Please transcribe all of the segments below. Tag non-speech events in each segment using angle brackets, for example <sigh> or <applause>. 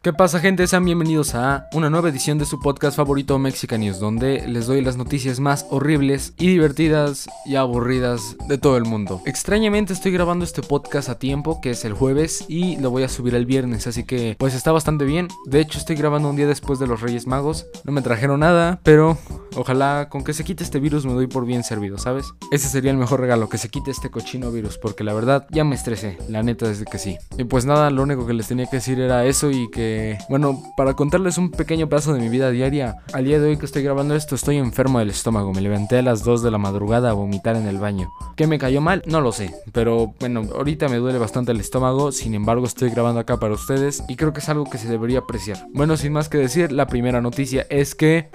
¿Qué pasa gente? Sean bienvenidos a una nueva edición de su podcast favorito Mexican News, donde les doy las noticias más horribles y divertidas y aburridas de todo el mundo. Extrañamente estoy grabando este podcast a tiempo, que es el jueves, y lo voy a subir el viernes, así que pues está bastante bien. De hecho estoy grabando un día después de los Reyes Magos, no me trajeron nada, pero ojalá con que se quite este virus me doy por bien servido, ¿sabes? Ese sería el mejor regalo, que se quite este cochino virus, porque la verdad ya me estresé, la neta desde que sí. Y pues nada, lo único que les tenía que decir era eso y que bueno, para contarles un pequeño pedazo de mi vida diaria, al día de hoy que estoy grabando esto estoy enfermo del estómago, me levanté a las 2 de la madrugada a vomitar en el baño. ¿Qué me cayó mal? No lo sé, pero bueno, ahorita me duele bastante el estómago, sin embargo estoy grabando acá para ustedes y creo que es algo que se debería apreciar. Bueno, sin más que decir, la primera noticia es que...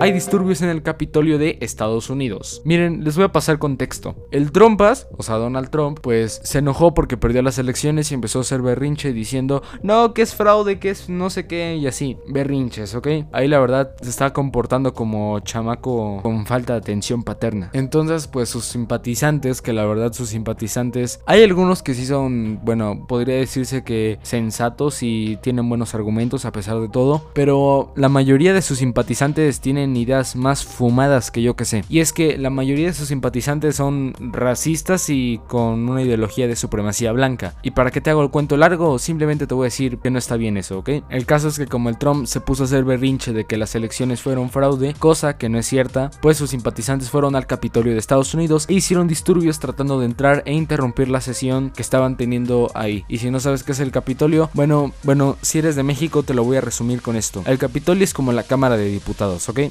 hay disturbios en el Capitolio de Estados Unidos. Miren, les voy a pasar contexto. El Trumpas, o sea, Donald Trump, pues se enojó porque perdió las elecciones y empezó a hacer berrinche diciendo, no, que es fraude, que es no sé qué, y así, berrinches, ¿ok? Ahí la verdad se está comportando como chamaco con falta de atención paterna. Entonces, pues sus simpatizantes, que la verdad sus simpatizantes, hay algunos que sí son, bueno, podría decirse que sensatos y tienen buenos argumentos a pesar de todo, pero la mayoría de sus simpatizantes tienen ideas más fumadas que yo que sé. Y es que la mayoría de sus simpatizantes son racistas y con una ideología de supremacía blanca. Y para que te hago el cuento largo, simplemente te voy a decir que no está bien eso, ¿ok? El caso es que como el Trump se puso a hacer berrinche de que las elecciones fueron fraude, cosa que no es cierta, pues sus simpatizantes fueron al Capitolio de Estados Unidos e hicieron disturbios tratando de entrar e interrumpir la sesión que estaban teniendo ahí. Y si no sabes qué es el Capitolio, bueno, bueno, si eres de México te lo voy a resumir con esto. El Capitolio es como la Cámara de Diputados, ¿ok?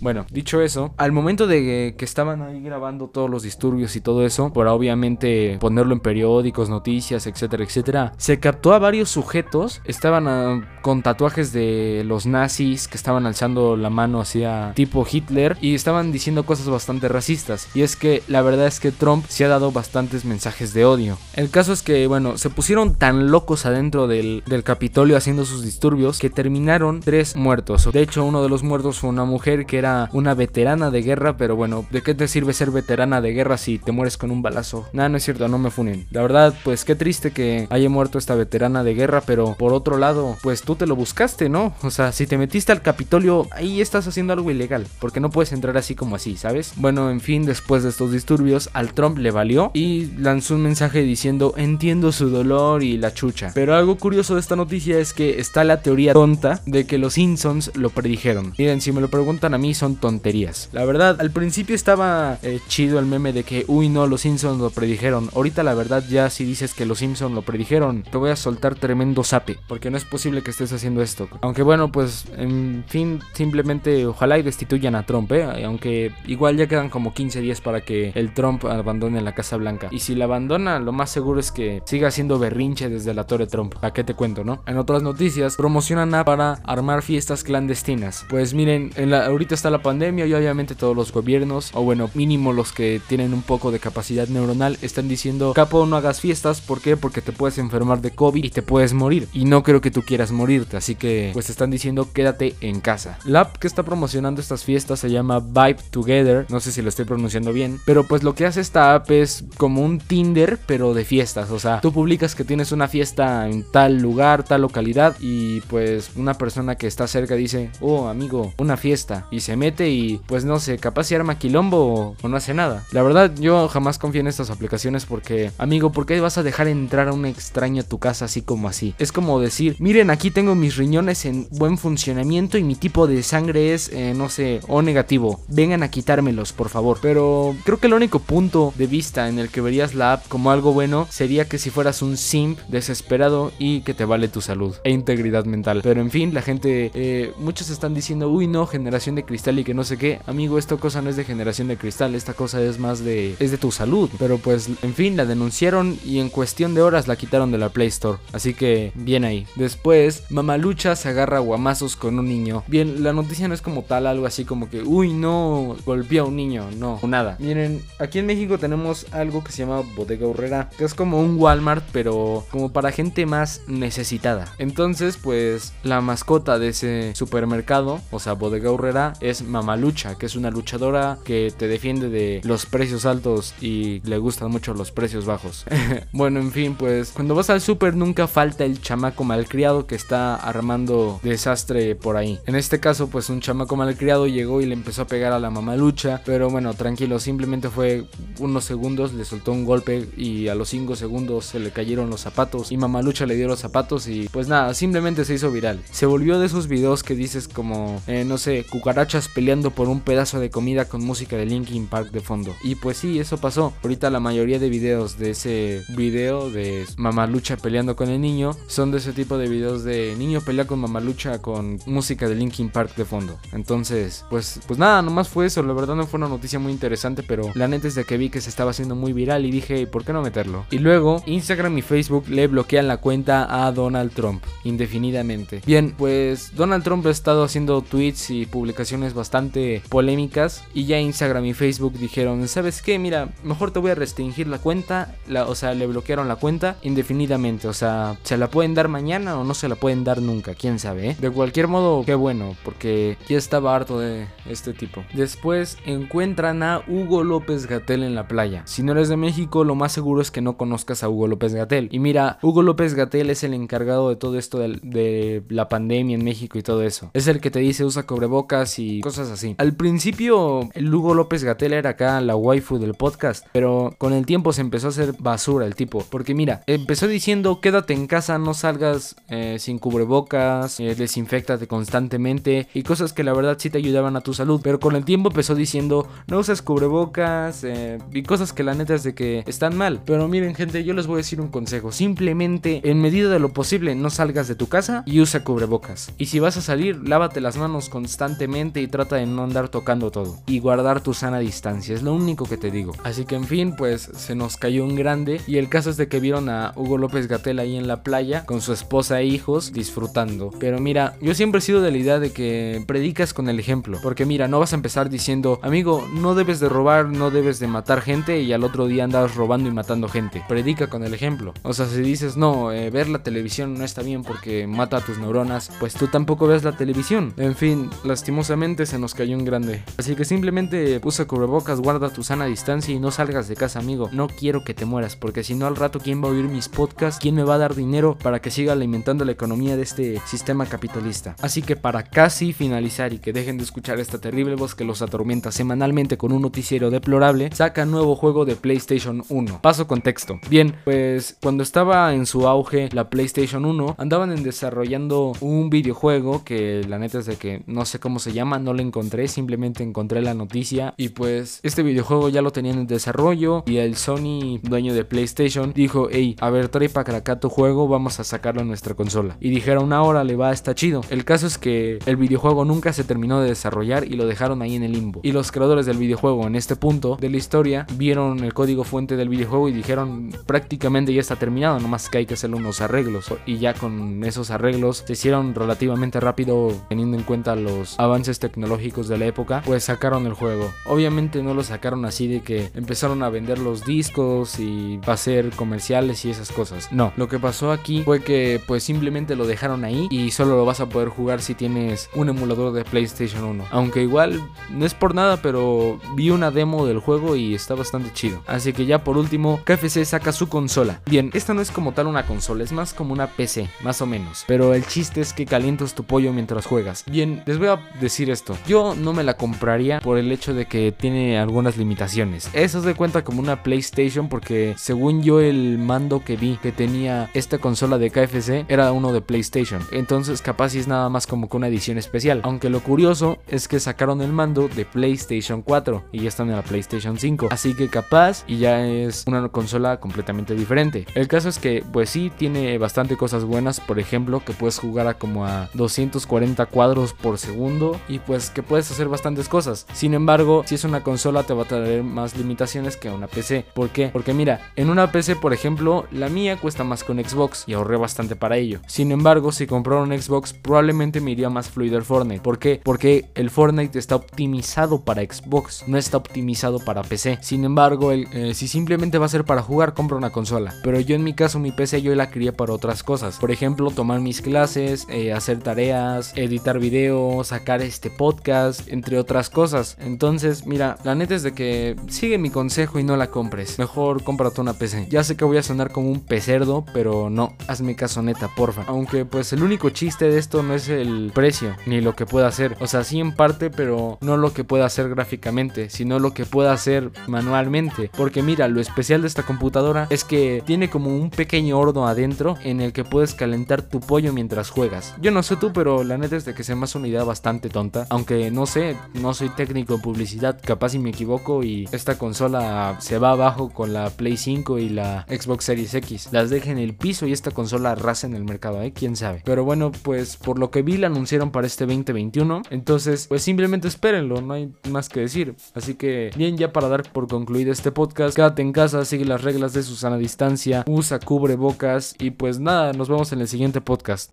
Bueno, dicho eso, al momento de que estaban ahí grabando todos los disturbios y todo eso, por obviamente ponerlo en periódicos, noticias, etcétera, etcétera, se captó a varios sujetos, estaban ah, con tatuajes de los nazis que estaban alzando la mano hacia tipo Hitler y estaban diciendo cosas bastante racistas. Y es que la verdad es que Trump se ha dado bastantes mensajes de odio. El caso es que, bueno, se pusieron tan locos adentro del, del Capitolio haciendo sus disturbios que terminaron tres muertos. De hecho, uno de los muertos fue una mujer que era una veterana de guerra, pero bueno, ¿de qué te sirve ser veterana de guerra si te mueres con un balazo? Nada, no es cierto, no me funen. La verdad, pues qué triste que haya muerto esta veterana de guerra, pero por otro lado, pues tú te lo buscaste, ¿no? O sea, si te metiste al Capitolio, ahí estás haciendo algo ilegal, porque no puedes entrar así como así, ¿sabes? Bueno, en fin, después de estos disturbios, al Trump le valió y lanzó un mensaje diciendo, entiendo su dolor y la chucha. Pero algo curioso de esta noticia es que está la teoría tonta de que los Simpsons lo predijeron. Miren, si me lo preguntan a mí, son tonterías. La verdad, al principio estaba eh, chido el meme de que, uy, no, los Simpsons lo predijeron. Ahorita, la verdad, ya si dices que los Simpsons lo predijeron, te voy a soltar tremendo sape, porque no es posible que estés haciendo esto. Aunque bueno, pues, en fin, simplemente ojalá y destituyan a Trump, ¿eh? Aunque igual ya quedan como 15 días para que el Trump abandone la Casa Blanca. Y si la abandona, lo más seguro es que siga siendo berrinche desde la Torre Trump. ¿A qué te cuento, no? En otras noticias, promocionan a para armar fiestas clandestinas. Pues miren, en la, ahorita está la pandemia y obviamente todos los gobiernos, o bueno, mínimo los que tienen un poco de capacidad neuronal, están diciendo, capo, no hagas fiestas, ¿por qué? Porque te puedes enfermar de COVID y te puedes morir. Y no creo que tú quieras morirte, así que pues están diciendo, quédate en casa. La app que está promocionando estas fiestas se llama Vibe Together, no sé si lo estoy pronunciando bien, pero pues lo que hace esta app es como un Tinder, pero de fiestas, o sea, tú publicas que tienes una fiesta en tal lugar, tal localidad, y pues una persona que está cerca dice, oh amigo, una fiesta, y se mete y pues no sé, capaz si arma quilombo o, no hace nada. La verdad, yo jamás confío en estas aplicaciones porque, amigo, ¿por qué vas a dejar entrar a un extraño a tu casa así como así? Es como decir, miren, aquí tengo mis riñones en buen funcionamiento y mi tipo de sangre es, eh, no sé, O negativo. Vengan a quitármelos, por favor. Pero creo que el único punto de vista en el que verías la app como algo bueno sería que si fueras un simp desesperado y que te vale tu salud e integridad mental. Pero en fin, la gente, eh, muchos están diciendo, uy no, generación de cristal y que no sé qué, amigo, esta cosa no es de generación de cristal, esta cosa es más de es de tu salud, pero pues en fin, la denunciaron y en cuestión de horas la quitaron de la Play Store, así que bien ahí. Después, Mamalucha se agarra guamazos con un niño. Bien, la noticia no es como tal algo así como que, uy, no, golpeó a un niño, no, nada. Miren, aquí en México tenemos algo que se llama Bodega Horrera, que es como un Walmart, pero como para gente más necesitada. Entonces, pues la mascota de ese supermercado, o sea, Bodega Horrera, es Mamalucha, que es una luchadora que te defiende de los precios altos y le gustan mucho los precios bajos. <laughs> bueno, en fin, pues cuando vas al súper nunca falta el chamaco malcriado que está armando desastre por ahí. En este caso, pues un chamaco malcriado llegó y le empezó a pegar a la mamalucha, pero bueno, tranquilo, simplemente fue unos segundos, le soltó un golpe y a los 5 segundos se le cayeron los zapatos y mamalucha le dio los zapatos y pues nada, simplemente se hizo viral. Se volvió de esos videos que dices como, eh, no sé, cucarachas peleando por un pedazo de comida con música de Linkin Park de fondo. Y pues sí, eso pasó. Ahorita la mayoría de videos de ese video de mamalucha peleando con el niño son de ese tipo de videos de niño pelea con mamalucha con música de Linkin Park de fondo. Entonces, pues, pues nada, nomás fue eso. La verdad no fue una noticia muy interesante, pero la neta es de que vi que se estaba haciendo muy viral y dije, ¿por qué no meterlo? Y luego, Instagram y Facebook le bloquean la cuenta a Donald Trump indefinidamente. Bien, pues Donald Trump ha estado haciendo tweets y publicaciones bastante polémicas y ya Instagram y Facebook dijeron, ¿sabes qué? Mira, mejor te voy a restringir la cuenta, o sea, le bloquearon la cuenta indefinidamente, o sea, se la pueden dar mañana o no se la pueden dar nunca, quién sabe. ¿eh? De cualquier modo, qué bueno, porque ya estaba harto de este tipo. Después encuentran a Hugo López Gatel en la playa. Si no eres de México, lo más seguro es que no conozcas a Hugo López Gatel. Y mira, Hugo López Gatel es el encargado de todo esto de, de la pandemia en México y todo eso. Es el que te dice usa cubrebocas y cosas así. Al principio, el Hugo López Gatel era acá la waifu del podcast, pero con el tiempo se empezó a hacer basura el tipo. Porque mira, empezó diciendo quédate en casa, no salgas eh, sin cubrebocas, eh, desinfectate constantemente y cosas que la verdad sí te ayudaban a tu salud. Pero con el tiempo empezó diciendo no usas cubrebocas eh, y cosas que la neta es de que están mal. Pero miren gente, yo les voy a decir un consejo. Simplemente en medida de lo posible no salgas de tu casa y usa cubrebocas. Y si vas a salir, lávate las manos constantemente y trata de no andar tocando todo. Y guardar tu sana distancia, es lo único que te digo. Así que en fin, pues se nos cayó un grande y el caso es de que vieron a Hugo López Gatel ahí en la playa con su esposa e hijos disfrutando. Pero mira, yo siempre he sido de la idea de que predicas con el ejemplo. Porque mira, no vas a empezar diciendo, amigo, no debes de robar, no debes de matar gente y al otro día andas robando y matando gente. Predica con el ejemplo. O sea, si dices, no, eh, ver la televisión no está bien porque mata a tus neuronas, pues tú tampoco ves la televisión. En fin, lastimosamente se nos cayó un grande. Así que simplemente usa cubrebocas, guarda tu sana distancia y no salgas de casa, amigo. No quiero que te mueras, porque si no al rato, ¿quién va a oír mis podcasts? ¿Quién me va a dar dinero para que siga alimentando la economía de este sistema capitalista? Así que para casi finalizar y que dejen de escuchar esta terrible voz que los atormenta semanalmente con un noticiero deplorable, saca nuevo juego de PlayStation 1. Paso contexto. Bien, pues cuando estaba en su auge la PlayStation 1, andaban en desarrollando un videojuego que la neta es de que no sé cómo se llama, no lo encontré, simplemente encontré la noticia y pues este videojuego ya lo tenían en desarrollo y el Sony, dueño de PlayStation, dijo, hey, a ver, trae para acá tu juego, vamos a sacarlo en nuestra consola. Y dijeron, una hora le va, está chido. El caso es que el videojuego nunca se terminó de desarrollar y lo dejaron ahí en el limbo. Y los creadores del videojuego en este punto de la historia vieron el código fuente del videojuego y dijeron, prácticamente ya está terminado, nomás que hay que hacerle unos arreglos. Y ya con esos arreglos se hicieron relativamente rápido teniendo en cuenta los avances tecnológicos de la época, pues sacaron el juego. Obviamente no lo sacaron así de que empezaron a vender los discos y va a ser comerciales y esas cosas. No, lo que pasó aquí fue que pues simplemente lo dejaron ahí y solo lo vas a poder jugar si tienes un emulador de PlayStation 1. Aunque igual no es por nada, pero vi una demo del juego y está bastante chido. Así que ya por último, KFC saca su consola. Bien, esta no es como tal una consola, es más como una PC, más o menos. Pero el chiste es que calientas tu pollo mientras juegas. Bien, les voy a decir esto. Yo no me la compraría por el hecho de que tiene algunas limitaciones. Eso se cuenta como una PlayStation porque según yo el mando que vi que tenía esta consola de KFC era uno de PlayStation. Entonces capaz si es nada más como que una edición especial. Aunque lo curioso es que sacaron el mando de PlayStation 4 y ya están en la PlayStation 5. Así que capaz y ya es una consola completamente diferente. El caso es que pues sí tiene bastante cosas buenas. Por ejemplo que puedes jugar a como a 240 cuadros por segundo y pues que puedes hacer bastantes cosas. Sin embargo si es una consola te va a traer más limitaciones que una PC. ¿Por qué? Porque mira en una PC por ejemplo la mía cuesta más que un Xbox y ahorré bastante para ello. Sin embargo, si comprara un Xbox, probablemente me iría más fluido el Fortnite. ¿Por qué? Porque el Fortnite está optimizado para Xbox, no está optimizado para PC. Sin embargo, eh, si simplemente va a ser para jugar, compro una consola. Pero yo en mi caso, mi PC yo la quería para otras cosas. Por ejemplo, tomar mis clases, eh, hacer tareas, editar videos, sacar este podcast, entre otras cosas. Entonces, mira, la neta es de que sigue mi consejo y no la compres. Mejor cómprate una PC. Ya sé que voy a sonar como un pecerdo, pero no, hazme caso neta, porfa. Aunque pues el único chiste de esto no es el precio, ni lo que pueda hacer. O sea, sí en parte, pero no lo que pueda hacer gráficamente, sino lo que pueda hacer manualmente. Porque mira, lo especial de esta computadora es que tiene como un pequeño horno adentro en el que puedes calentar tu pollo mientras juegas. Yo no sé tú, pero la neta es de que se me hace una idea bastante tonta. Aunque no sé, no soy técnico en publicidad, capaz si me equivoco y esta consola se va abajo con la Play 5 y la Xbox Series X. Las deje en el piso y esta consola arrasa en el mercado, ¿eh? ¿Quién sabe? Pero bueno, pues por lo que vi la anunciaron para este 2021. Entonces, pues simplemente espérenlo, no hay más que decir. Así que, bien, ya para dar por concluido este podcast, quédate en casa, sigue las reglas de Susana Distancia, usa cubre bocas y pues nada, nos vemos en el siguiente podcast.